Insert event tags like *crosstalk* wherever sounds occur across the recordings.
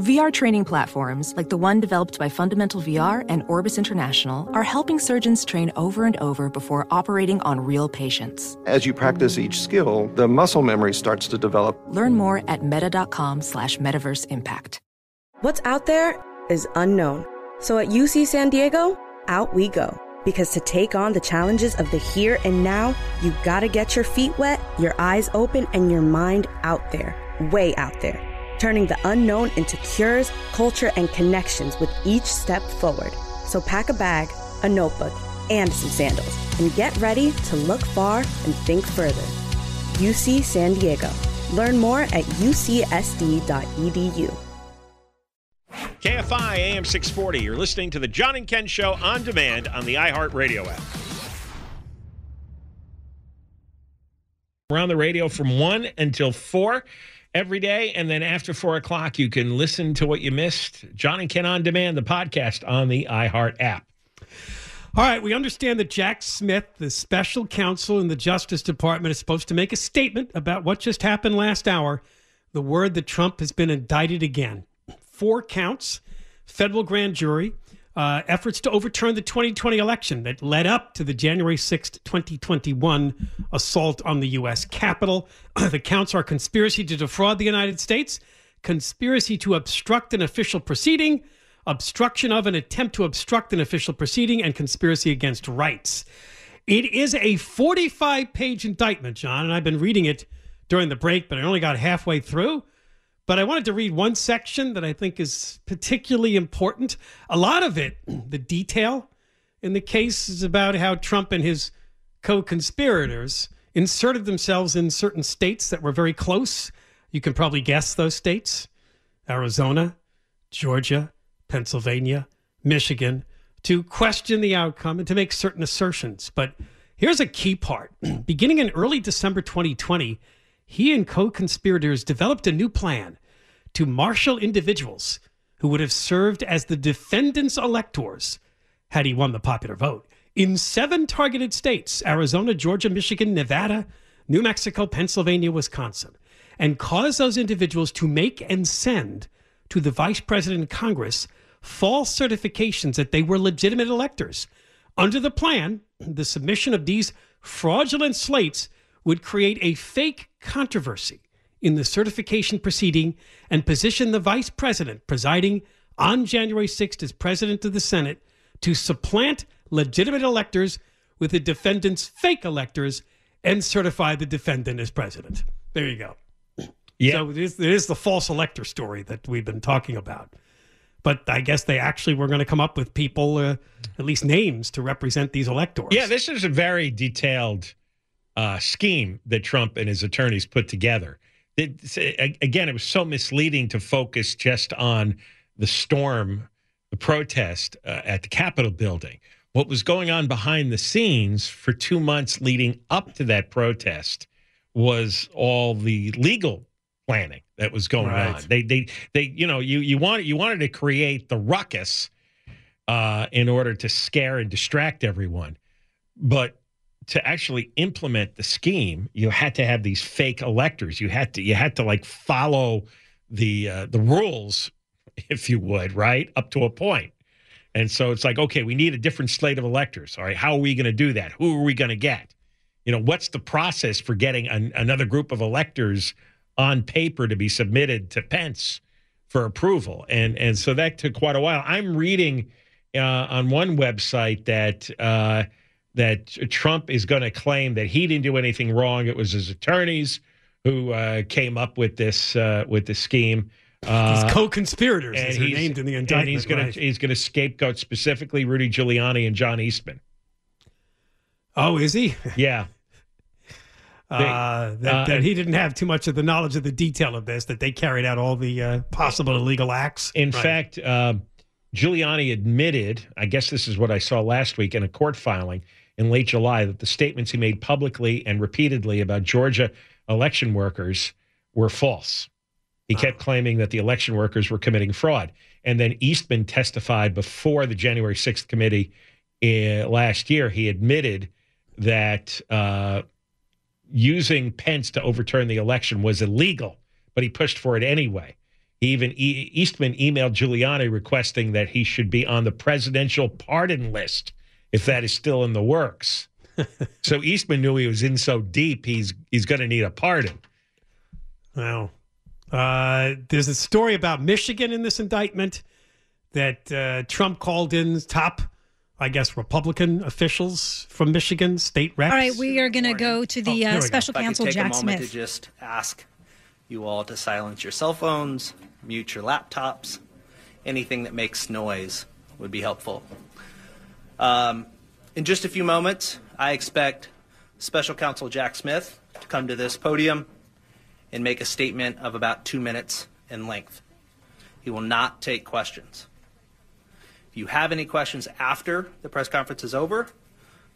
VR training platforms, like the one developed by Fundamental VR and Orbis International, are helping surgeons train over and over before operating on real patients. As you practice each skill, the muscle memory starts to develop. Learn more at meta.com slash metaverse impact. What's out there is unknown. So at UC San Diego, out we go. Because to take on the challenges of the here and now, you gotta get your feet wet, your eyes open, and your mind out there, way out there turning the unknown into cures, culture, and connections with each step forward. So pack a bag, a notebook, and some sandals, and get ready to look far and think further. UC San Diego. Learn more at ucsd.edu. KFI AM 640. You're listening to the John and Ken Show on demand on the iHeartRadio app. We're on the radio from 1 until 4 every day. And then after four o'clock, you can listen to what you missed. John and Ken on Demand, the podcast on the iHeart app. All right, we understand that Jack Smith, the special counsel in the Justice Department, is supposed to make a statement about what just happened last hour. The word that Trump has been indicted again. Four counts, federal grand jury, uh, efforts to overturn the 2020 election that led up to the January 6th, 2021 assault on the U.S. Capitol. *clears throat* the counts are conspiracy to defraud the United States, conspiracy to obstruct an official proceeding, obstruction of an attempt to obstruct an official proceeding, and conspiracy against rights. It is a 45 page indictment, John, and I've been reading it during the break, but I only got halfway through. But I wanted to read one section that I think is particularly important. A lot of it, *clears throat* the detail in the case, is about how Trump and his co conspirators inserted themselves in certain states that were very close. You can probably guess those states Arizona, Georgia, Pennsylvania, Michigan, to question the outcome and to make certain assertions. But here's a key part. *clears throat* Beginning in early December 2020, he and co conspirators developed a new plan to marshal individuals who would have served as the defendants' electors had he won the popular vote in seven targeted states Arizona, Georgia, Michigan, Nevada, New Mexico, Pennsylvania, Wisconsin and cause those individuals to make and send to the vice president and Congress false certifications that they were legitimate electors. Under the plan, the submission of these fraudulent slates would create a fake controversy in the certification proceeding and position the vice president presiding on January 6th as president of the Senate to supplant legitimate electors with the defendant's fake electors and certify the defendant as president. There you go. Yeah. So it is, it is the false elector story that we've been talking about. But I guess they actually were going to come up with people, uh, at least names, to represent these electors. Yeah, this is a very detailed uh, scheme that Trump and his attorneys put together. It, again, it was so misleading to focus just on the storm, the protest uh, at the Capitol building. What was going on behind the scenes for two months leading up to that protest was all the legal planning that was going right. on. They, they, they, you know, you you wanted you wanted to create the ruckus uh, in order to scare and distract everyone, but to actually implement the scheme, you had to have these fake electors. You had to you had to like follow the uh, the rules, if you would, right up to a point. And so it's like, okay, we need a different slate of electors. All right, how are we going to do that? Who are we going to get? You know, what's the process for getting an, another group of electors on paper to be submitted to Pence for approval, and and so that took quite a while. I'm reading uh, on one website that uh, that Trump is going to claim that he didn't do anything wrong. It was his attorneys who uh, came up with this uh, with the scheme. *laughs* Uh, he's co-conspirators, and he's named in the indictment. And he's going right. to he's going to scapegoat specifically Rudy Giuliani and John Eastman. Oh, is he? Yeah. *laughs* Uh, that, uh, that, he didn't have too much of the knowledge of the detail of this, that they carried out all the uh, possible illegal acts. In right. fact, uh, Giuliani admitted, I guess this is what I saw last week in a court filing in late July, that the statements he made publicly and repeatedly about Georgia election workers were false. He kept claiming that the election workers were committing fraud. And then Eastman testified before the January 6th committee uh, last year. He admitted that uh, using Pence to overturn the election was illegal, but he pushed for it anyway. He even e- Eastman emailed Giuliani requesting that he should be on the presidential pardon list if that is still in the works. *laughs* so Eastman knew he was in so deep he's he's going to need a pardon. Well, uh, there's a story about Michigan in this indictment that uh, Trump called in top I guess, Republican officials from Michigan, state reps. All right, we are going to go to the oh, uh, special counsel, Jack Smith. To just ask you all to silence your cell phones, mute your laptops, anything that makes noise would be helpful. Um, in just a few moments, I expect Special Counsel Jack Smith to come to this podium and make a statement of about two minutes in length. He will not take questions. If you have any questions after the press conference is over,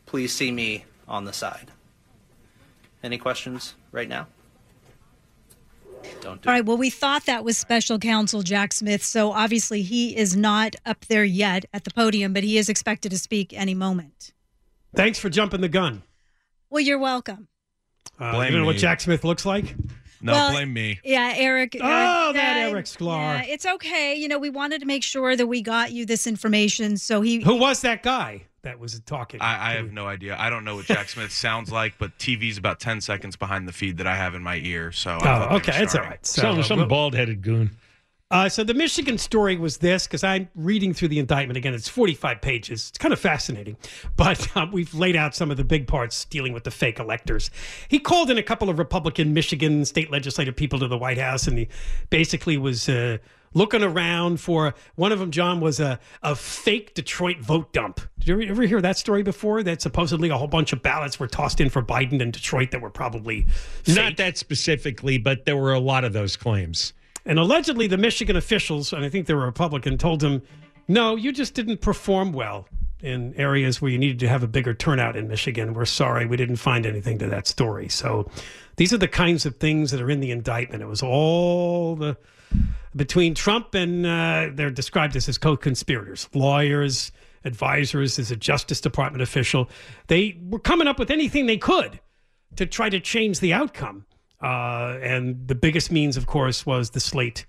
please see me on the side. Any questions right now? Don't do All right. Well, we thought that was special counsel Jack Smith. So obviously he is not up there yet at the podium, but he is expected to speak any moment. Thanks for jumping the gun. Well, you're welcome. Uh, Blame you know me. what Jack Smith looks like? No, well, blame me. Yeah, Eric. Oh, that Eric Sklar. Yeah, it's okay. You know, we wanted to make sure that we got you this information. So he. Who was that guy that was talking? I, I have no idea. I don't know what Jack Smith *laughs* sounds like, but TV's about 10 seconds behind the feed that I have in my ear. So. Oh, okay. It's all right. So, some some bald headed goon. Uh, so the Michigan story was this because I'm reading through the indictment again. It's 45 pages. It's kind of fascinating, *laughs* but uh, we've laid out some of the big parts dealing with the fake electors. He called in a couple of Republican Michigan state legislative people to the White House, and he basically was uh, looking around for one of them. John was a a fake Detroit vote dump. Did you ever, hear that story before? That supposedly a whole bunch of ballots were tossed in for Biden in Detroit that were probably fake. not that specifically, but there were a lot of those claims. And allegedly, the Michigan officials, and I think they were Republican, told him, no, you just didn't perform well in areas where you needed to have a bigger turnout in Michigan. We're sorry, we didn't find anything to that story. So these are the kinds of things that are in the indictment. It was all the between Trump and uh, they're described as his co-conspirators, lawyers, advisors, as a Justice Department official. They were coming up with anything they could to try to change the outcome. Uh, and the biggest means, of course, was the slate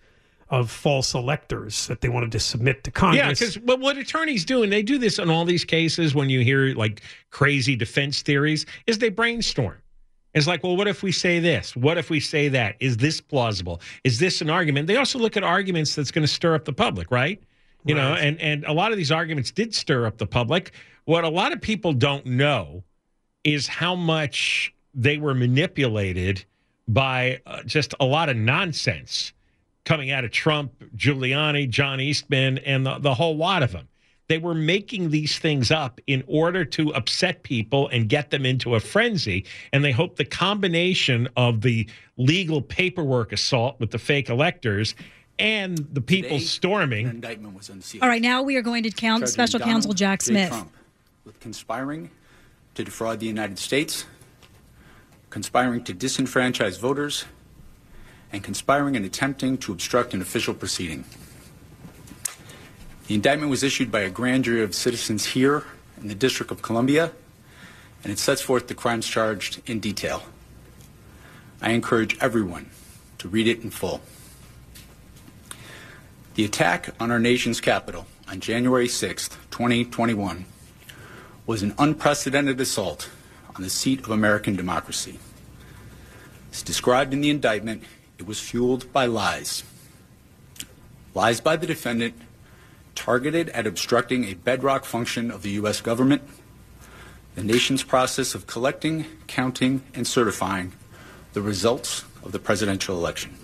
of false electors that they wanted to submit to Congress. Yeah, because but what attorneys do, and they do this in all these cases when you hear like crazy defense theories, is they brainstorm. It's like, well, what if we say this? What if we say that? Is this plausible? Is this an argument? They also look at arguments that's going to stir up the public, right? You right. know, and and a lot of these arguments did stir up the public. What a lot of people don't know is how much they were manipulated by uh, just a lot of nonsense coming out of Trump, Giuliani, John Eastman, and the, the whole lot of them. They were making these things up in order to upset people and get them into a frenzy. And they hope the combination of the legal paperwork assault with the fake electors and the people Today, storming. indictment was unsealed. All right, now we are going to count Special Donald Counsel Jack Smith. Trump with conspiring to defraud the United States conspiring to disenfranchise voters, and conspiring and attempting to obstruct an official proceeding. The indictment was issued by a grand jury of citizens here in the District of Columbia, and it sets forth the crimes charged in detail. I encourage everyone to read it in full. The attack on our nation's capital on January 6, 2021, was an unprecedented assault on the seat of American democracy. As described in the indictment, it was fueled by lies. lies by the defendant targeted at obstructing a bedrock function of the U.S. government, the nation's process of collecting, counting, and certifying the results of the presidential election.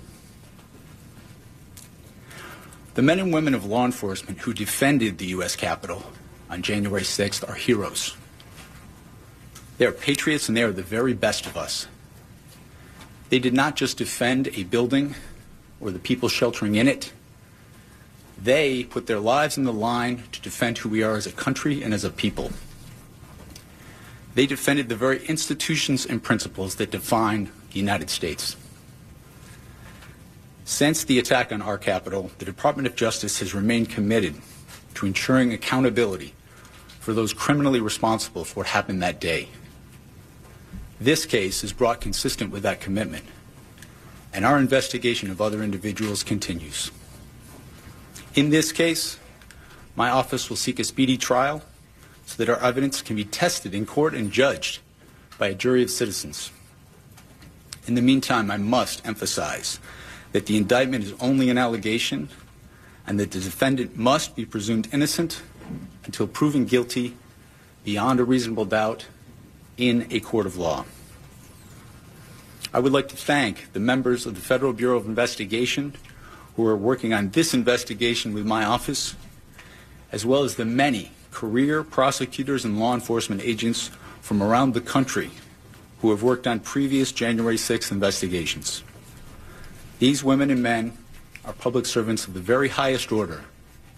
The men and women of law enforcement who defended the U.S. Capitol on January 6th are heroes. They are patriots and they are the very best of us. They did not just defend a building or the people sheltering in it. They put their lives in the line to defend who we are as a country and as a people. They defended the very institutions and principles that define the United States. Since the attack on our capital, the Department of Justice has remained committed to ensuring accountability for those criminally responsible for what happened that day. This case is brought consistent with that commitment, and our investigation of other individuals continues. In this case, my office will seek a speedy trial so that our evidence can be tested in court and judged by a jury of citizens. In the meantime, I must emphasize that the indictment is only an allegation and that the defendant must be presumed innocent until proven guilty beyond a reasonable doubt in a court of law. I would like to thank the members of the Federal Bureau of Investigation who are working on this investigation with my office, as well as the many career prosecutors and law enforcement agents from around the country who have worked on previous January 6th investigations. These women and men are public servants of the very highest order,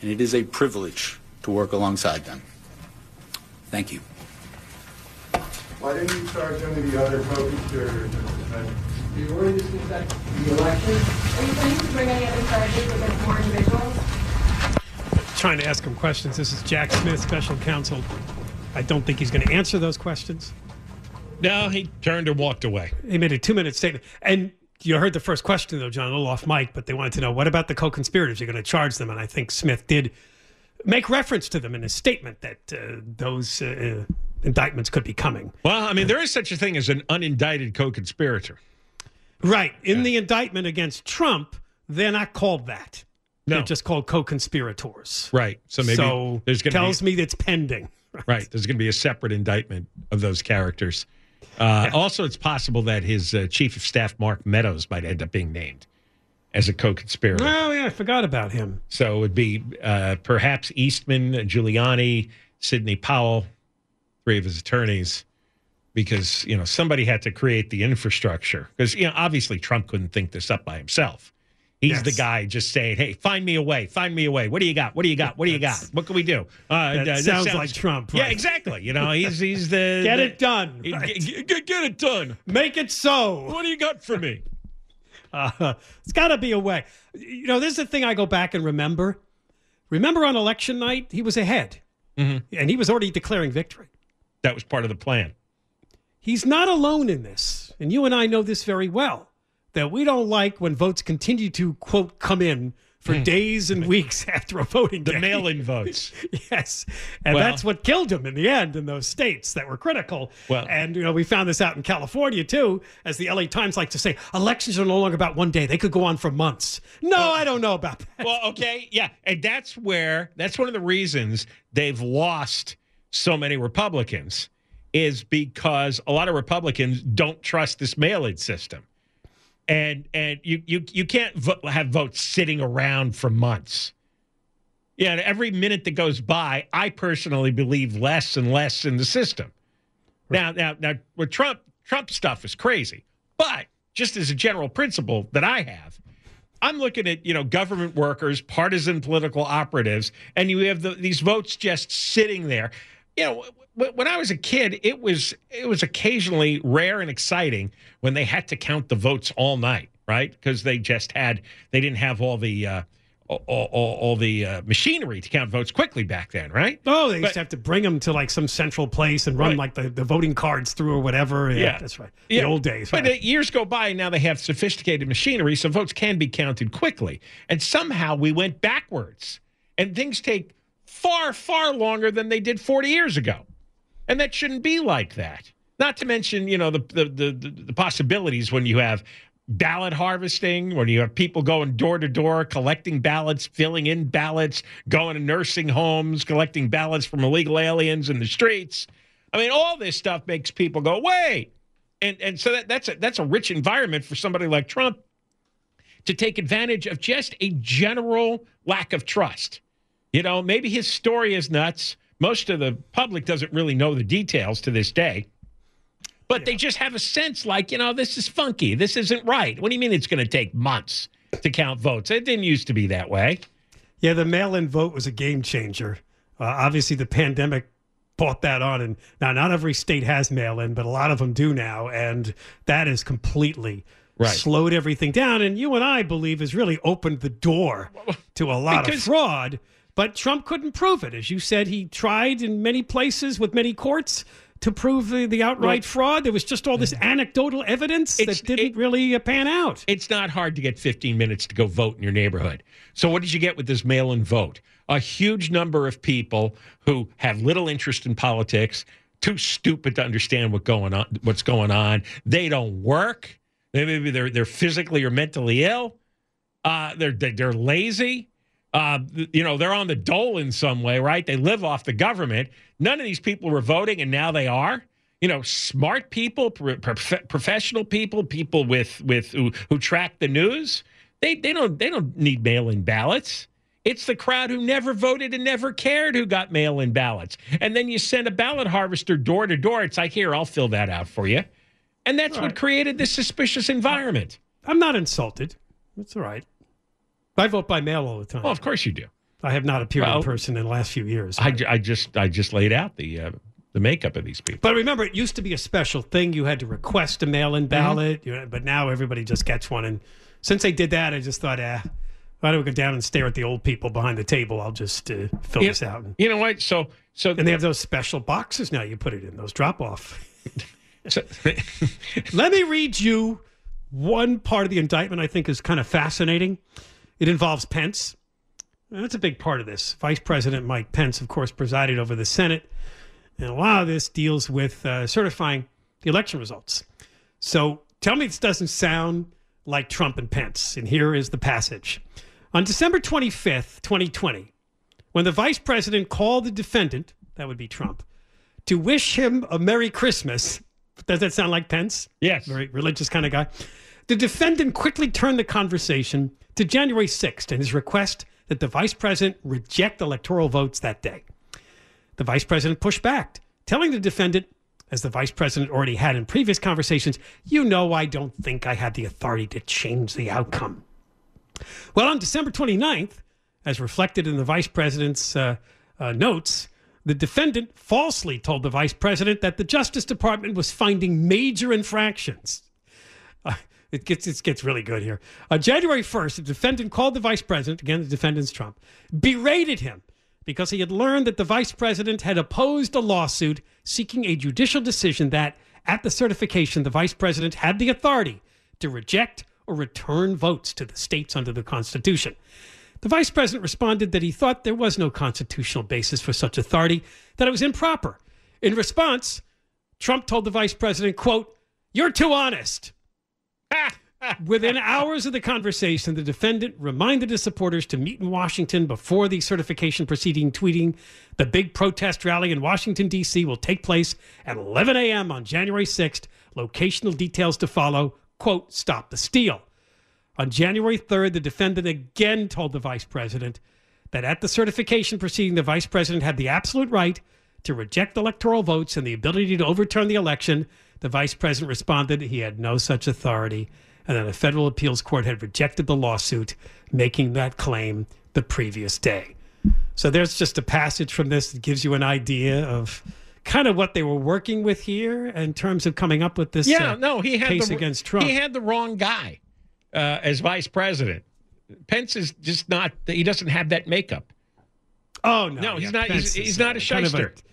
and it is a privilege to work alongside them. Thank you. Why didn't you charge any of the other co-conspirators? Do you already discussed the election? Are you planning to bring any other charges against more individuals? Trying to ask him questions. This is Jack Smith, special counsel. I don't think he's going to answer those questions. No, he turned and walked away. He made a two minute statement. And you heard the first question, though, John, a little off mic, but they wanted to know what about the co conspirators? You're going to charge them. And I think Smith did make reference to them in his statement that uh, those uh, indictments could be coming. Well, I mean, there is such a thing as an unindicted co conspirator. Right. In the indictment against Trump, they're not called that. No. They're just called co conspirators. Right. So maybe so there's going to tells be, me that's pending. *laughs* Right. There's going to be a separate indictment of those characters. Uh, Also, it's possible that his uh, chief of staff, Mark Meadows, might end up being named as a co-conspirator. Oh yeah, I forgot about him. So it would be uh, perhaps Eastman, Giuliani, Sidney Powell, three of his attorneys, because you know somebody had to create the infrastructure. Because you know obviously Trump couldn't think this up by himself. He's Yes. the guy just saying, "Hey, find me a way. Find me a way. What do you got? What do you got? What do you got? What can we do?" Uh, That uh, this sounds like Trump, Yeah, exactly. You know, he's he's the *laughs* Get the- it done. Get, right. get- get it done. Make it so. What do you got for me? *laughs* Uh, it's got to be a way. You know, this is the thing I go back and remember. Remember on election night, he was ahead, Mhm. and he was already declaring victory. That was part of the plan. He's not alone in this, and you and I know this very well. That we don't like when votes continue to quote come in for hmm. days and weeks *laughs* after a voting The day. mail-in votes. *laughs* yes, and Well- that's what killed him in the end in those states that were critical. Well- and you know we found this out in California too, as the LA Times like to say, elections are no longer about one day; they could go on for months. No, I don't know about that. Well, okay, yeah, and that's where that's one of the reasons they've lost so many Republicans is because a lot of Republicans don't trust this mail-in system, and and you you you can't vo- have votes sitting around for months. Yeah, and every minute that goes by, I personally believe less and less in the system. Now, now, now, with Trump, Trump stuff is crazy, but just as a general principle that I have, I'm looking at you know government workers, partisan political operatives, and you have the, these votes just sitting there. You know, when I was a kid, it was it was occasionally rare and exciting when they had to count the votes all night, right? Because they just had they didn't have all the uh, all, all, all the uh, machinery to count votes quickly back then, right? Oh, they used to have to bring them to like some central place and run Right. like the, the voting cards through or whatever. Yeah, that's right. The Yeah. old days. But right. uh, years go by, and now they have sophisticated machinery, so votes can be counted quickly. And somehow we went backwards, and things take far, far longer than they did 40 years ago. And that shouldn't be like that. Not to mention, you know, the the the, the possibilities when you have ballot harvesting, when you have people going door to door, collecting ballots, filling in ballots, going to nursing homes, collecting ballots from illegal aliens in the streets. I mean, all this stuff makes people go, wait. And and so that, that's a, that's a rich environment for somebody like Trump to take advantage of just a general lack of trust. You know, maybe his story is nuts. Most of the public doesn't really know the details to this day. But yeah. they just have a sense like, you know, this is funky. This isn't right. What do you mean it's going to take months to count votes? It didn't used to be that way. Yeah, the mail in vote was a game changer. Uh, obviously, the pandemic bought that on. And now, not every state has mail in, but a lot of them do now. And that is completely right. slowed everything down. And you and I believe has really opened the door to a lot because, of fraud. But Trump couldn't prove it. As you said, he tried in many places with many courts to prove the, the outright right. fraud. There was just all this anecdotal evidence it's, that didn't it, really uh, pan out. It's not hard to get 15 minutes to go vote in your neighborhood. So, what did you get with this mail in vote? A huge number of people who have little interest in politics, too stupid to understand what going on, what's going on. They don't work. Maybe they're they're physically or mentally ill. Uh, they're they're lazy uh, you know, they're on the dole in some way, right? They live off the government. None of these people were voting, and now they are. You know, smart people, prof- professional people, people with with who, who track the news. They they don't they don't need mail-in ballots. It's the crowd who never voted and never cared who got mail-in ballots. And then you send a ballot harvester door to door. It's like, here, I'll fill that out for you. And that's what created this suspicious environment. I'm not insulted. That's all right. I vote by mail all the time. Well, of course you do. I have not appeared well, in person in the last few years. I, I just I just laid out the uh, the makeup of these people. But remember, it used to be a special thing. You had to request a mail-in mm-hmm. ballot, mm-hmm. but now everybody just gets one. And since they did that, I just thought, ah, why don't we go down and stare at the old people behind the table? I'll just uh, fill you, this out. you know what? So so and they have those special boxes now. You put it in those drop off. *laughs* so, *laughs* Let me read you one part of the indictment. I think is kind of fascinating. It involves Pence. That's a big part of this. Vice President Mike Pence, of course, presided over the Senate. And a lot of this deals with uh, certifying the election results. So tell me this doesn't sound like Trump and Pence. And here is the passage. On December 25th, 2020, when the vice president called the defendant, that would be Trump, to wish him a Merry Christmas, does that sound like Pence? Yes. Very religious kind of guy. The defendant quickly turned the conversation to January 6th and his request that the vice president reject electoral votes that day. The vice president pushed back, telling the defendant, as the vice president already had in previous conversations, you know, I don't think I had the authority to change the outcome. Well, on December 29th, as reflected in the vice president's uh, uh, notes, the defendant falsely told the vice president that the Justice Department was finding major infractions it gets it gets really good here. On January 1st, the defendant called the vice president, again, the defendant's Trump, berated him because he had learned that the vice president had opposed a lawsuit seeking a judicial decision that, at the certification, the vice president had the authority to reject or return votes to the states under the Constitution. The vice president responded that he thought there was no constitutional basis for such authority, that it was improper. In response, Trump told the vice president, quote, You're too honest. Within hours of the conversation, the defendant reminded his supporters to meet in Washington before the certification proceeding, tweeting, The big protest rally in Washington, D.C. will take place at 11 a.m. on January 6th. Locational details to follow. Quote, stop the steal. On January 3rd, the defendant again told the vice president that at the certification proceeding, the vice president had the absolute right to reject electoral votes and the ability to overturn the election. The vice president responded he had no such authority and that a federal appeals court had rejected the lawsuit, making that claim the previous day. So there's just a passage from this that gives you an idea of kind of what they were working with here in terms of coming up with this yeah, uh, no, he had case the, against Trump. He had the wrong guy uh, as vice president. Pence is just not, he doesn't have that makeup. Oh, no. No, he's not, he's, he's, not a shyster. Kind of a,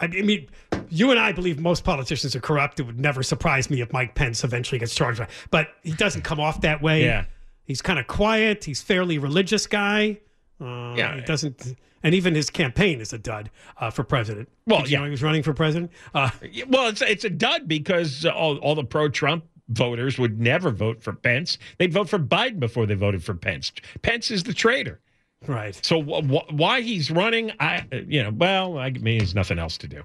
I mean, you and I believe most politicians are corrupt. It would never surprise me if Mike Pence eventually gets charged. But he doesn't come off that way. Yeah. He's kind of quiet. He's fairly religious guy. Uh, yeah. He doesn't, and even his campaign is a dud uh, for president. Well, yeah. he was running for president. Uh, well, it's it's a dud because all, all the pro-Trump voters would never vote for Pence. They'd vote for Biden before they voted for Pence. Pence is the traitor. Right. So wh- wh- why he's running, I you know, well, I mean, there's nothing else to do.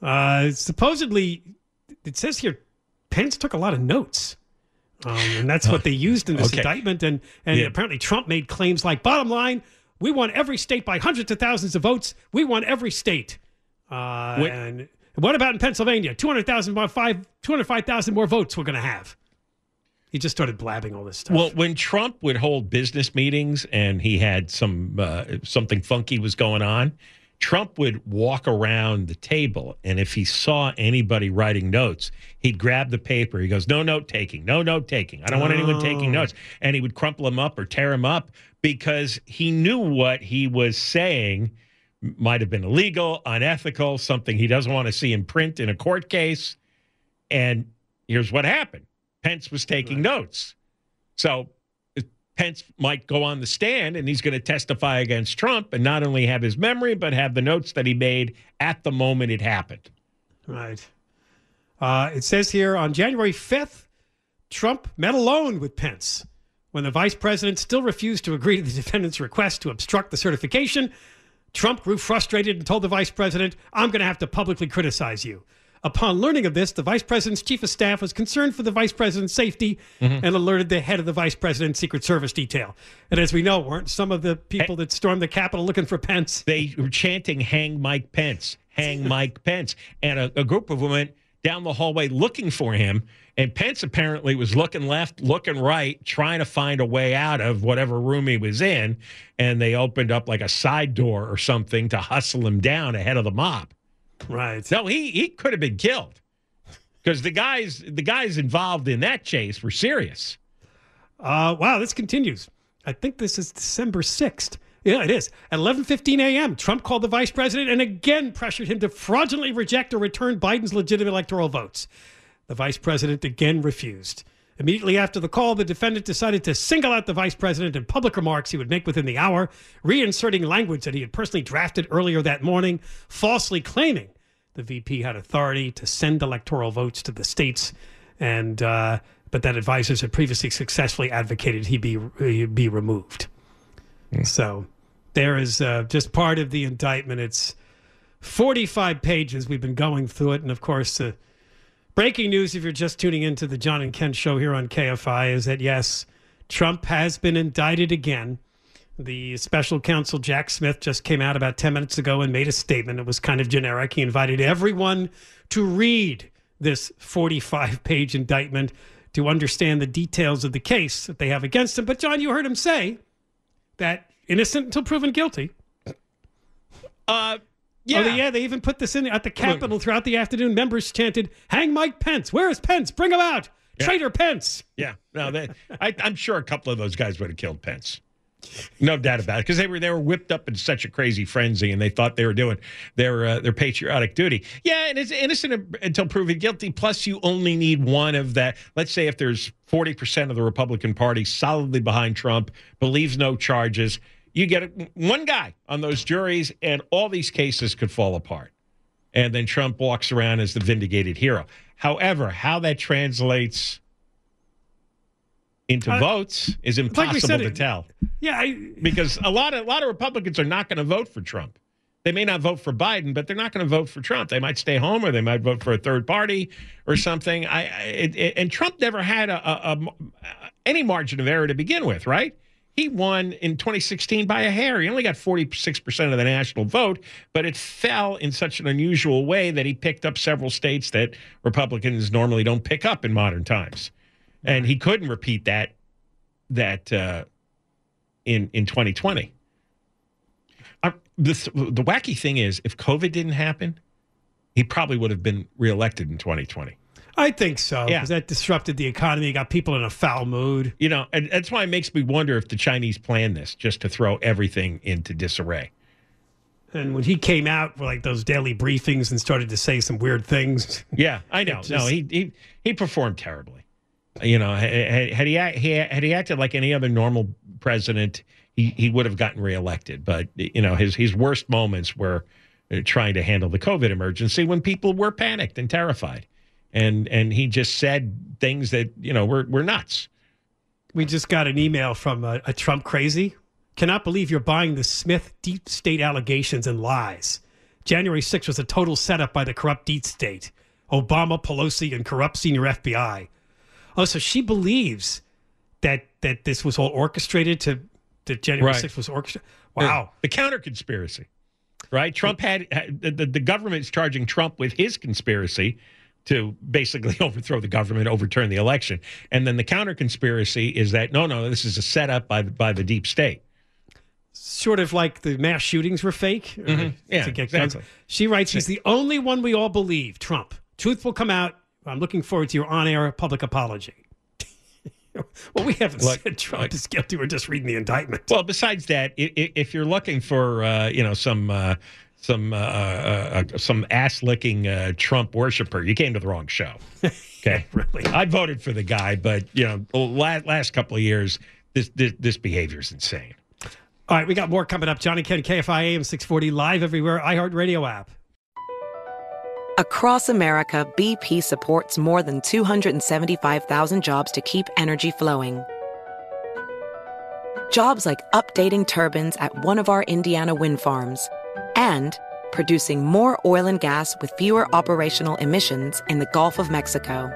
Uh, supposedly, it says here, Pence took a lot of notes. Um, and that's what they used in this Okay. indictment. And, and Yeah. apparently, Trump made claims like, bottom line, we won every state by hundreds of thousands of votes. We won every state. Uh, Wait. and what about in Pennsylvania? 200,000 more, five, 205,000 more votes we're going to have. He just started blabbing all this stuff. Well, when Trump would hold business meetings and he had some uh, something funky was going on, Trump would walk around the table, and if he saw anybody writing notes, he'd grab the paper. He goes, "No note taking, no note taking. I don't want anyone taking Oh. notes." And he would crumple them up or tear them up because he knew what he was saying might have been illegal, unethical, something he doesn't want to see in print in a court case. And here's what happened Pence was taking notes. So Pence might go on the stand and he's going to testify against Trump and not only have his memory, but have the notes that he made at the moment it happened. Right. Uh, it says here on January 5th, Trump met alone with Pence when the vice president still refused to agree to the defendant's request to obstruct the certification. Trump grew frustrated and told the vice president, I'm going to have to publicly criticize you. Upon learning of this, the vice president's chief of staff was concerned for the vice president's safety Mm-hmm. and alerted the head of the vice president's Secret Service detail. And as we know, weren't some of the people that stormed the Capitol looking for Pence? They were chanting, Hang Mike Pence, hang *laughs* Mike Pence. And a, a group of went down the hallway looking for him. And Pence apparently was looking left, looking right, trying to find a way out of whatever room he was in. And they opened up like a side door or something to hustle him down ahead of the mob. Right. No, he he could have been killed because the guys the guys involved in that chase were serious. Uh, wow, this continues. I think this is December 6th. Yeah, it is. At 11:15 a.m., Trump called the vice president and again pressured him to fraudulently reject or return Biden's legitimate electoral votes. The vice president again refused. Immediately after the call, the defendant decided to single out the vice president in public remarks he would make within the hour, reinserting language that he had personally drafted earlier that morning, falsely claiming the VP had authority to send electoral votes to the states, and uh, but that advisors had previously successfully advocated he be he be removed. So there is uh, just part of the indictment. It's 45 pages. We've been going through it, and of course, uh, breaking news if you're just tuning into the John and Ken show here on KFI is that yes, Trump has been indicted again. The special counsel Jack Smith just came out about 10 minutes ago and made a statement. It was kind of generic. He invited everyone to read this 45 page indictment to understand the details of the case that they have against him. But, John, you heard him say that innocent until proven guilty. Uh, yeah. Oh, they, yeah, they even put this in at the Capitol throughout the afternoon. Members chanted, Hang Mike Pence. Where is Pence? Bring him out. Traitor Pence. Yeah, no, they, I, I'm sure a couple of those guys would have killed Pence. No doubt about it, because they were they were whipped up in such a crazy frenzy, and they thought they were doing their uh, their patriotic duty. Yeah, and it's innocent until proven guilty. Plus, you only need one of that. Let's say if there's 40 percent of the Republican Party solidly behind Trump, believes no charges, you get one guy on those juries, and all these cases could fall apart. And then Trump walks around as the vindicated hero. However, how that translates into Uh, votes is impossible said, to tell Yeah, I, because a lot of a lot of Republicans are not going to vote for Trump. They may not vote for Biden, but they're not going to vote for Trump. They might stay home, or they might vote for a third party or something. I, I it, it- and Trump never had a, a, a any margin of error to begin with, right? He won in 2016 by a hair. He only got 46 percent of the national vote, but it fell in such an unusual way that he picked up several states that Republicans normally don't pick up in modern times, and he couldn't repeat that that. Uh, in in 2020. Uh, this, the wacky thing is, if COVID didn't happen, he probably would have been reelected in 2020. I think so. Yeah. That disrupted the economy, got people in a foul mood. You know, and that's why it makes me wonder if the Chinese planned this just to throw everything into disarray. And when he came out for like those daily briefings and started to say some weird things. *laughs* Yeah, I know. It no, he he he performed terribly. You know, had, had he had he acted like any other normal president, he he would have gotten reelected. But you know, his his worst moments were uh, trying to handle the COVID emergency when people were panicked and terrified. And and he just said things that you know were were nuts. We just got an email from a, a Trump crazy. Cannot believe you're buying the Smith deep state allegations and lies. January 6th was a total setup by the corrupt deep state. Obama, Pelosi, and corrupt senior FBI. Oh, so she believes that that this was all orchestrated to that January Right. 6th was orchestrated. Wow. The counter conspiracy, right? Trump had, had the, the, the government's charging Trump with his conspiracy to basically *laughs* overthrow the government, overturn the election. And then the counter conspiracy is that no, no, this is a setup by the, by the deep state. Sort of like the mass shootings were fake. Mhm. Yeah, get guns. exactly. She writes, he's the only one we all believe, Trump. Truth will come out. I'm looking forward to your on air public apology. *laughs* well, we haven't Look, said Trump is guilty. We're just reading the indictment. Well, besides that, if you're looking for uh, you know some uh, some uh, uh, uh, some ass licking uh, Trump worshiper, you came to the wrong show. Okay, *laughs* really. I voted for the guy, but you know, the last, last couple of years, this this, this behavior is insane. All right, we got more coming up. Johnny Ken, KFI AM 640, live everywhere, iHeartRadio app. Across America, BP supports more than 275,000 jobs to keep energy flowing. Jobs like updating turbines at one of our Indiana wind farms and producing more oil and gas with fewer operational emissions in the Gulf of Mexico.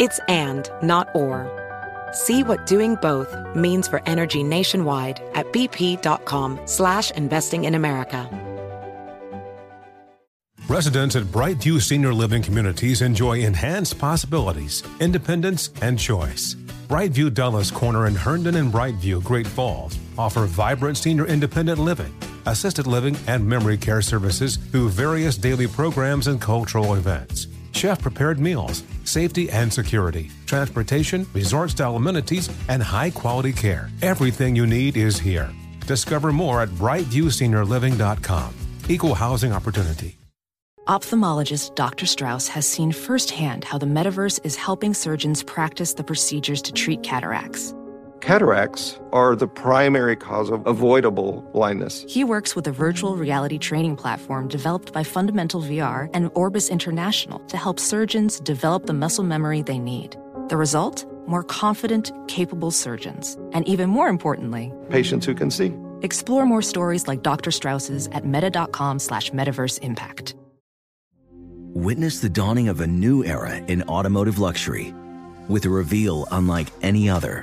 It's and, not or. See what doing both means for energy nationwide at bp.com slash investing in America. Residents at Brightview Senior Living Communities enjoy enhanced possibilities, independence, and choice. Brightview Dulles Corner in Herndon and Brightview, Great Falls, offer vibrant senior independent living, assisted living, and memory care services through various daily programs and cultural events. Chef prepared meals, safety and security, transportation, resort style amenities, and high quality care. Everything you need is here. Discover more at brightviewseniorliving.com. Equal housing opportunity. Ophthalmologist Dr. Strauss has seen firsthand how the metaverse is helping surgeons practice the procedures to treat cataracts. Cataracts are the primary cause of avoidable blindness. He works with a virtual reality training platform developed by Fundamental VR and Orbis International to help surgeons develop the muscle memory they need. The result? More confident, capable surgeons. And even more importantly, Patients who can see. explore more stories like Dr. Strauss's at meta.com slash metaverse impact. Witness the dawning of a new era in automotive luxury with a reveal unlike any other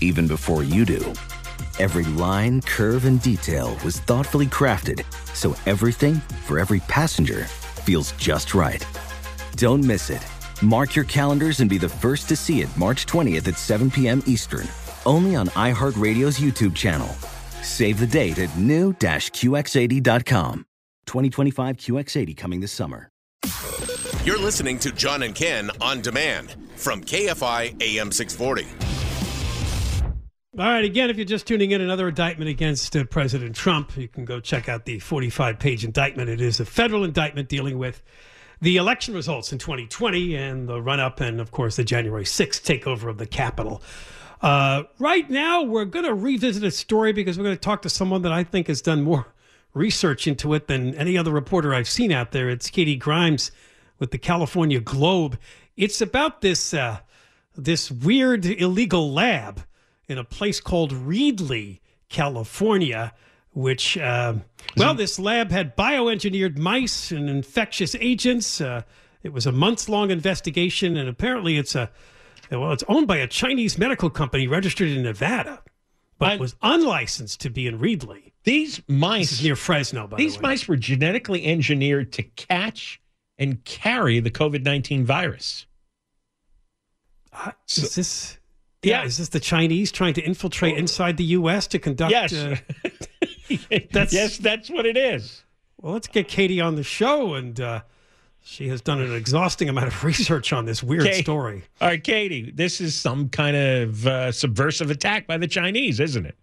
even before you do. Every line, curve, and detail was thoughtfully crafted so everything for every passenger feels just right. Don't miss it. Mark your calendars and be the first to see it March 20th at 7 p.m. Eastern, only on iHeartRadio's YouTube channel. Save the date at new-QX80.com. 2025 QX80 coming this summer. You're listening to John and Ken on demand from KFI AM 640. All right, again, if you're just tuning in, another indictment against uh, President Trump. You can go check out the 45 page indictment. It is a federal indictment dealing with the election results in 2020 and the run up, and of course, the January 6th takeover of the Capitol. Uh, right now, we're going to revisit a story because we're going to talk to someone that I think has done more research into it than any other reporter I've seen out there. It's Katy Grimes with the California Globe. It's about this uh, this weird illegal lab in a place called Reedley, California, which, uh, well, this lab had bioengineered mice and infectious agents. Uh, it was a months long investigation, and apparently it's a, well, it's owned by a Chinese medical company registered in Nevada, but was unlicensed to be in Reedley. These mice This is near Fresno, by These the way. mice were genetically engineered to catch and carry the COVID 19 virus. Is this? Yeah, is this the Chinese trying to infiltrate inside the U.S. to conduct? Yes. uh, *laughs* that's yes, that's what it is. Well, let's get Katy on the show and uh, She has done an exhausting amount of *laughs* research on this weird Okay. story. All right, Katy, this is some kind of uh, subversive attack by the Chinese, isn't it?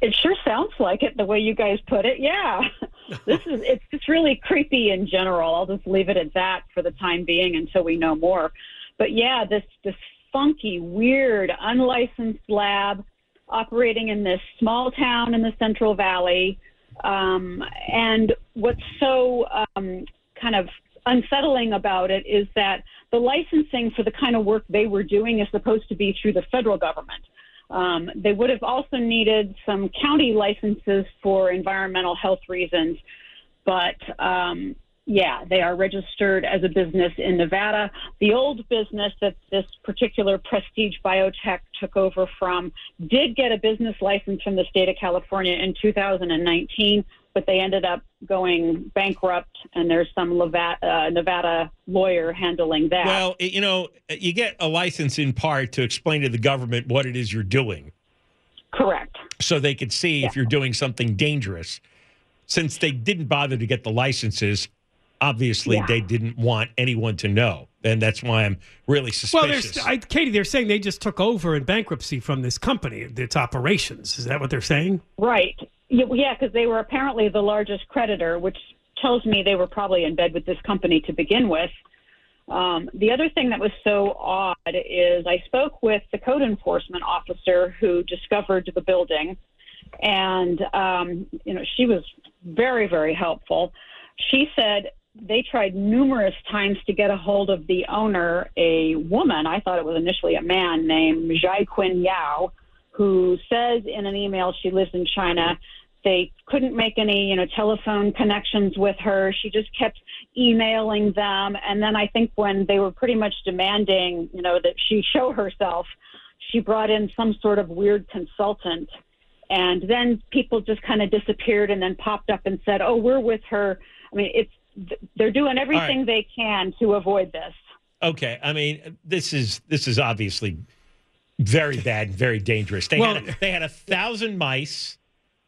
It sure sounds like it the way you guys put it. Yeah. *laughs* this is it's just really creepy in general. I'll just leave it at that for the time being until we know more. But yeah, this this funky, weird, unlicensed lab operating in this small town in the Central Valley. Um, and what's so um, kind of unsettling about it is that the licensing for the kind of work they were doing is supposed to be through the federal government. Um, they would have also needed some county licenses for environmental health reasons, but um, yeah, they are registered as a business in Nevada. The old business that this particular prestige biotech took over from did get a business license from the state of California in 2019, but they ended up going bankrupt, and there's some uh, Nevada lawyer handling that. Well, you know, you get a license in part to explain to the government what it is you're doing. Correct. So they could see if you're doing something dangerous. Since they didn't bother to get the licenses, obviously Yeah. they didn't want anyone to know. And that's why I'm really suspicious. Well, suspicious. there's I, Katy. They're saying they just took over in bankruptcy from this company, its operations. Is that what they're saying? Right. Yeah, because they were apparently the largest creditor, which tells me they were probably in bed with this company to begin with. Um, the other thing that was so odd is I spoke with the code enforcement officer who discovered the building, and um, you know she was very, very helpful. She said they tried numerous times to get a hold of the owner, a woman. I thought it was initially a man named Jai Qin Yao, who says in an email she lives in China. They couldn't make any, you know, telephone connections with her. She just kept emailing them, and then I think when they were pretty much demanding, you know, that she show herself, she brought in some sort of weird consultant, and then people just kind of disappeared and then popped up and said, "Oh, we're with her." I mean, it's they're doing everything they can to avoid this. okay, I mean, this is this is obviously very *laughs* bad, very dangerous. They Well- had a, they had a thousand mice.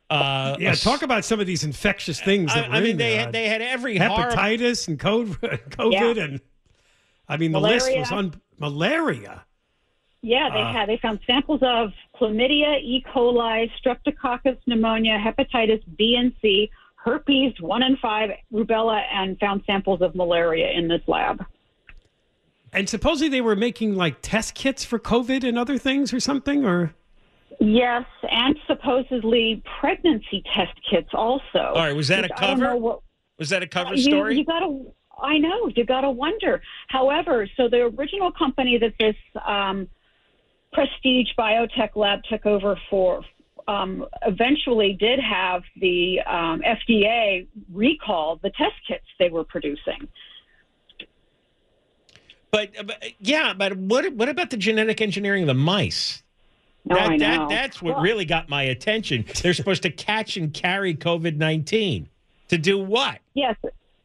Uh, yeah, a talk about some of these infectious things. I- That I were mean, in they there. had- they had every horrible- hepatitis and *laughs* COVID, COVID and I mean the list was Malaria. on malaria. Yeah, they Ah. had they found samples of chlamydia, E. coli, streptococcus pneumonia, hepatitis B and C, herpes one in five, rubella, and found samples of malaria in this lab. And supposedly they were making like test kits for COVID and other things or something, or Yes, and supposedly pregnancy test kits also. All right, was that a which I don't cover? what- Was that a cover you, story? You gotta, I know, you gotta wonder. However, so the original company that this um, prestige biotech lab took over for um, eventually did have the um, FDA recall the test kits they were producing. But, but yeah, but what what about the genetic engineering of the mice? No, that, that that's what Well- really got my attention. They're supposed to catch and carry COVID nineteen to do what? Yes.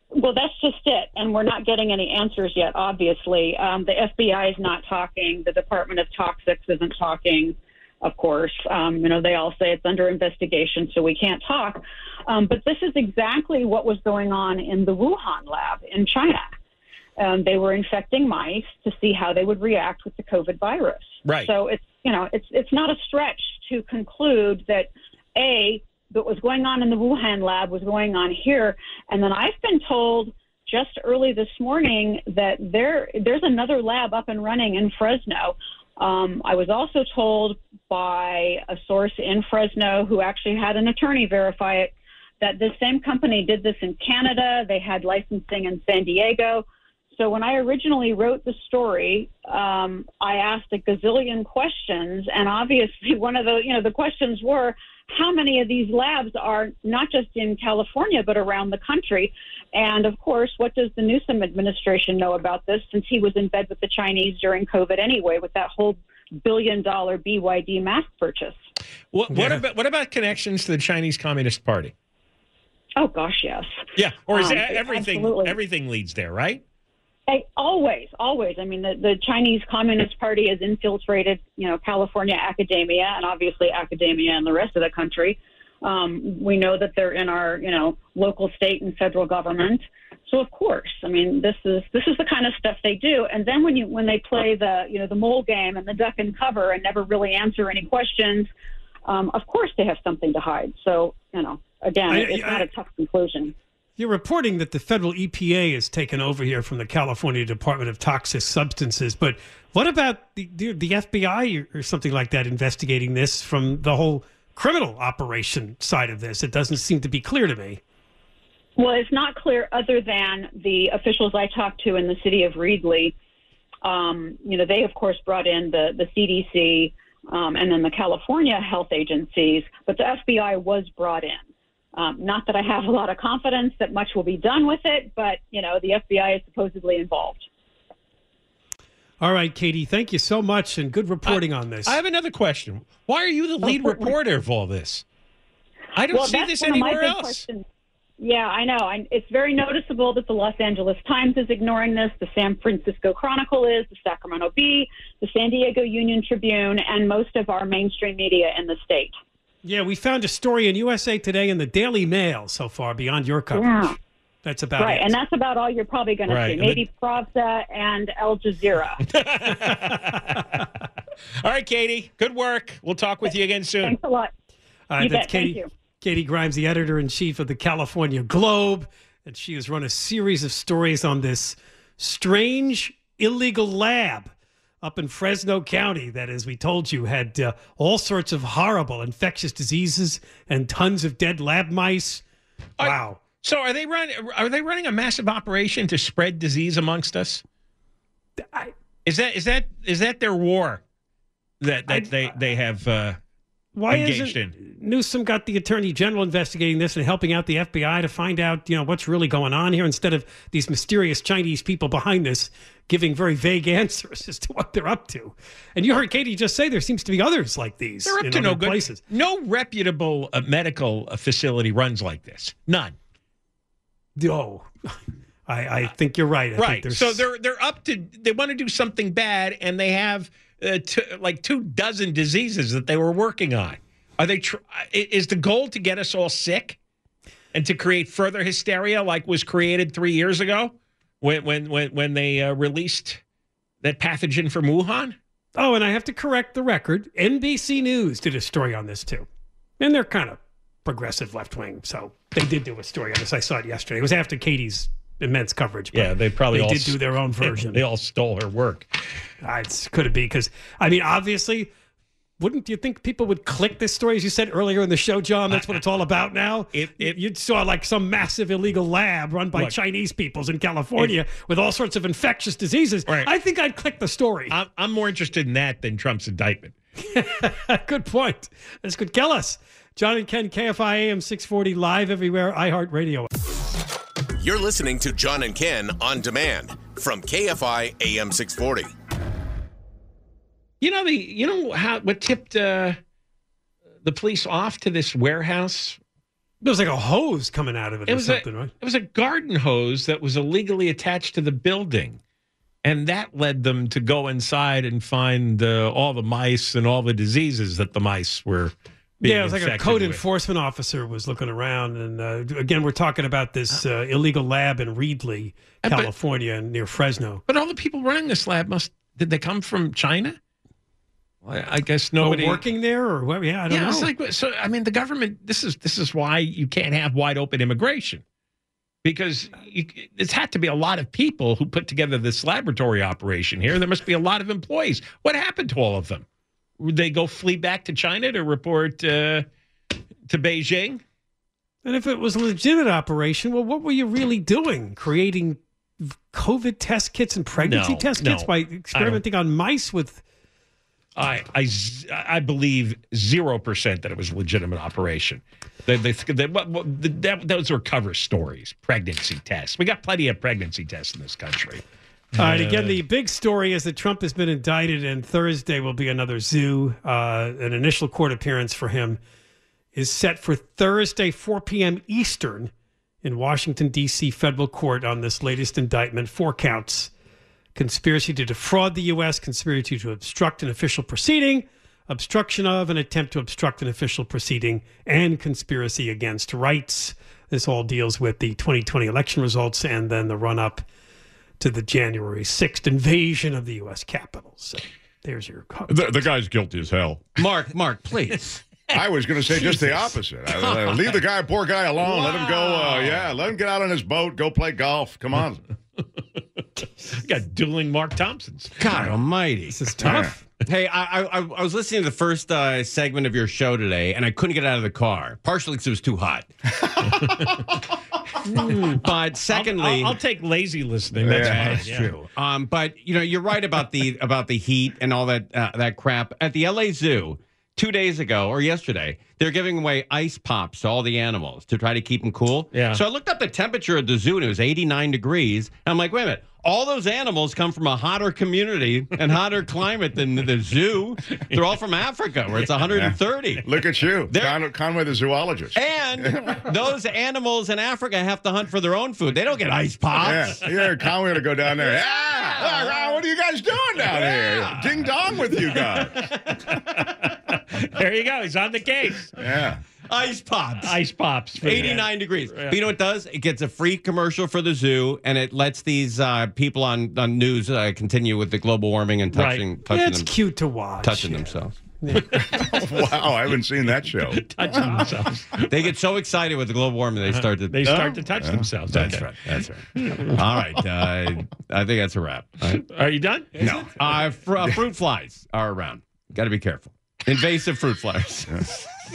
Well, that's just it. And we're not getting any answers yet, obviously. Um, the FBI is not talking. The Department of Toxics isn't talking, of course. Um, you know, they all say it's under investigation, so we can't talk. Um, but this is exactly what was going on in the Wuhan lab in China. Um, they were infecting mice to see how they would react with the COVID virus. Right. So it's you know it's it's not a stretch to conclude that a what was going on in the Wuhan lab was going on here, and then I've been told just early this morning that there there's another lab up and running in Fresno. Um, I was also told by a source in Fresno who actually had an attorney verify it that this same company did this in Canada. They had licensing in San Diego. So when I originally wrote the story, um, I asked a gazillion questions, and obviously *laughs* one of the you know the questions were how many of these labs are not just in California but around the country, and of course, what does the Newsom administration know about this since he was in bed with the Chinese during COVID anyway with that whole billion dollar BYD mask purchase? What what about what about connections to the Chinese Communist Party? Oh gosh, yes. Yeah, or is Um, that everything absolutely. everything leads there, right? I, always, always. I mean, the, the Chinese Communist Party has infiltrated, you know, California academia and obviously academia and the rest of the country. Um, we know that they're in our, you know, local, state, and federal government. So of course, I mean, this is this is the kind of stuff they do. And then when you when they play the you know the mole game and the duck and cover and never really answer any questions, um, of course they have something to hide. So you know, again, I- it's I- not a tough conclusion. You're reporting that the federal EPA has taken over here from the California Department of Toxic Substances, but what about the, the, the FBI or something like that investigating this from the whole criminal operation side of this? It doesn't seem to be clear to me. Well, it's not clear other than the officials I talked to in the city of Reedley. Um, you know, they of course brought in the the CDC um, and then the California health agencies, but the FBI was brought in. Um, not that I have a lot of confidence that much will be done with it, but you know, the FBI is supposedly involved. All right, Katy, thank you so much and good reporting on this. I have another question. Why are you the lead Oh, reporter of all this? I don't Well, see this one of my anywhere else. questions. Yeah, I know. I, it's very noticeable that the Los Angeles Times is ignoring this. The San Francisco Chronicle is, the Sacramento Bee, the San Diego Union Tribune, and most of our mainstream media in the state. yeah, we found a story in USA Today and the Daily Mail so far beyond your coverage. Yeah. That's about right, it. and that's about all you're probably going Right, to see. Maybe Pravda and Al Jazeera. *laughs* *laughs* All right, Katy. Good work. We'll talk with you again soon. Thanks a lot. All right, You that's bet. Thank Katy, you. Katy Grimes, the editor in chief of the California Globe, and she has run a series of stories on this strange illegal lab up in Fresno County that, as we told you, had uh, all sorts of horrible infectious diseases and tons of dead lab mice. Wow. So are they running? Are they running a massive operation to spread disease amongst us? is that is that is that their war that that they they have uh, Why engaged isn't in? Newsom got the attorney general investigating this and helping out the FBI to find out, you know, what's really going on here instead of these mysterious Chinese people behind this giving very vague *laughs* answers as to what they're up to. And you heard Katy just say there seems to be others like these They're up in to no good. places. No reputable uh, medical uh, facility runs like this. None. Oh, I, I think you're right. I right. So they're they're up to they want to do something bad, and they have uh, t- like two dozen diseases that they were working on. Are they? Tr- is the goal to get us all sick, and to create further hysteria like was created three years ago when when when when they uh, released that pathogen from Wuhan? Oh, and I have to correct the record. NBC News did a story on this too. And they're kind of progressive left wing. So they did do a story on this. I saw it yesterday. It was after Katy's immense coverage. but Yeah, they probably they did do their own *laughs* version. They all stole her work. Uh, it's, could it be? Because, I mean, obviously, wouldn't you think people would click this story, as you said earlier in the show, John? That's what it's all about now. *laughs* If, if, you saw like some massive illegal lab run by Look, Chinese peoples in California with all sorts of infectious diseases. I think I'd click the story. I'm, I'm more interested in that than Trump's indictment. *laughs* Good point. This could kill us. John and Ken, KFI AM 640, live everywhere, iHeartRadio. You're listening to John and Ken on demand from KFI AM 640. You know the you know how what tipped uh, the police off to this warehouse? It was like a hose coming out of it, It or was something, a, right? It was a garden hose that was illegally attached to the building, and that led them to go inside and find uh, all the mice and all the diseases that the mice were. Being Yeah, it was like a code with. enforcement officer was looking around, and uh, again, we're talking about this uh, illegal lab in Reedley, Uh, but- California, near Fresno. But all the people running this lab must did they come from China? Well, I guess nobody Oh, working there, or what? Yeah, I don't yeah, know. it's like so. I mean, the government. This is this is why you can't have wide open immigration, because you, it's had to be a lot of people who put together this laboratory operation here. There must be a lot of employees. What happened to all of them? Would they go flee back to China to report uh, to Beijing? and if it was a legitimate operation, well, what were you really doing? Creating COVID test kits and pregnancy No, test no, kits by experimenting on mice with. I, I, I believe zero percent that it was a legitimate operation. They, they, they, what- what- the- that, those are cover stories. Pregnancy tests. We got plenty of pregnancy tests in this country. All right. Again, the big story is that Trump has been indicted, and Thursday will be another zoo. Uh, an initial court appearance for him is set for Thursday, 4 p.m. Eastern, in Washington D.C. federal court on this latest indictment. Four counts: conspiracy to defraud the U.S., conspiracy to obstruct an official proceeding, obstruction of, an attempt to obstruct an official proceeding, and conspiracy against rights. This all deals with the 2020 election results and then the run up to the January 6th invasion of the U.S. Capitol. So there's your. The, the guy's guilty as hell. Mark, Mark, please. *laughs* I was going to say just the opposite. I, uh, leave the guy, poor guy, alone. Let him go. Uh, yeah, let him get out on his boat. Go play golf. Come on. *laughs* *laughs* got dueling Mark Thompsons. God Almighty, this is tough. Hey, I, I I was listening to the first uh, segment of your show today, and I couldn't get out of the car, partially because it was too hot. *laughs* but secondly, I'll, I'll, I'll, take lazy listening. That's, yeah, that's yeah. true. Um, but you know, you're right about the *laughs* about the heat and all that uh, that crap at the LA Zoo two days ago or yesterday. They're giving away ice pops to all the animals to try to keep them cool. Yeah. So I looked up the temperature at the zoo and it was 89 degrees. And I'm like, wait a minute. All those animals come from a hotter community and hotter *laughs* climate than the zoo. They're all from Africa where it's 130. Look at you, Con- Conway the zoologist. And those animals in Africa have to hunt for their own food. They don't get ice pops. Yeah, yeah Conway to go down there. Yeah, what are you guys doing down Yeah. here? Ding dong with you guys. *laughs* there you go. He's on the case. Yeah. Ice pops. Ice pops. for- 89 degrees. Yeah. But you know what it does? It gets a free commercial for the zoo, and it lets these uh, people on, on news uh, continue with the global warming and touching, touching Yeah, it's them, cute to watch. touching themselves. *laughs* wow, I haven't seen that show. *laughs* Touching themselves. They get so excited with the global warming, they start to. They start to touch themselves. That's Okay. right. That's right. *laughs* All right. Uh, I think that's a wrap. All right. Are you done? No. Uh, fr- uh, fruit flies are around. Got to be careful. Invasive fruit flies.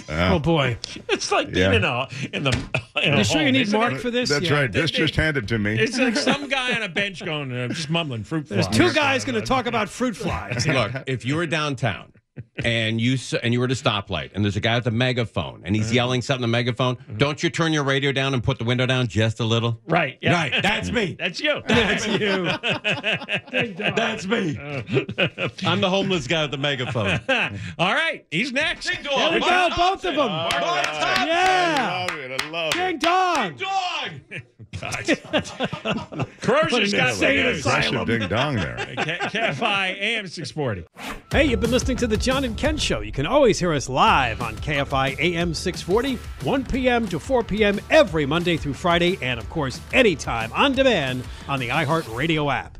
Oh boy. *laughs* It's like Yeah. being in a in the. In a You sure you need isn't Mark it? for this? That's Yeah. right. This just handed to me. It's like some guy on a bench going, uh, just mumbling fruit flies. There's two guys going to talk about fruit flies. Look, if you were downtown and you and you were at a stoplight and there's a guy with a megaphone and he's mm-hmm. yelling something in the megaphone, mm-hmm. don't you turn your radio down and put the window down just a little? Right. Yeah. Right. That's me. *laughs* That's you. That's you. That's me. *laughs* Oh. I'm the homeless guy with the megaphone. *laughs* All right. He's next. Ding There dong. we go, both of them. I Yeah. love it. I love Ding it. dong. Dog. *laughs* Corrosion's got insane the asylum. Aggressive ding dong there. *laughs* KFI AM 640. Hey, you've been listening to the John and Ken Show. You can always hear us live on KFI AM 640, 1 p.m. to 4 p.m. every Monday through Friday, and of course, anytime on demand on the iHeartRadio app.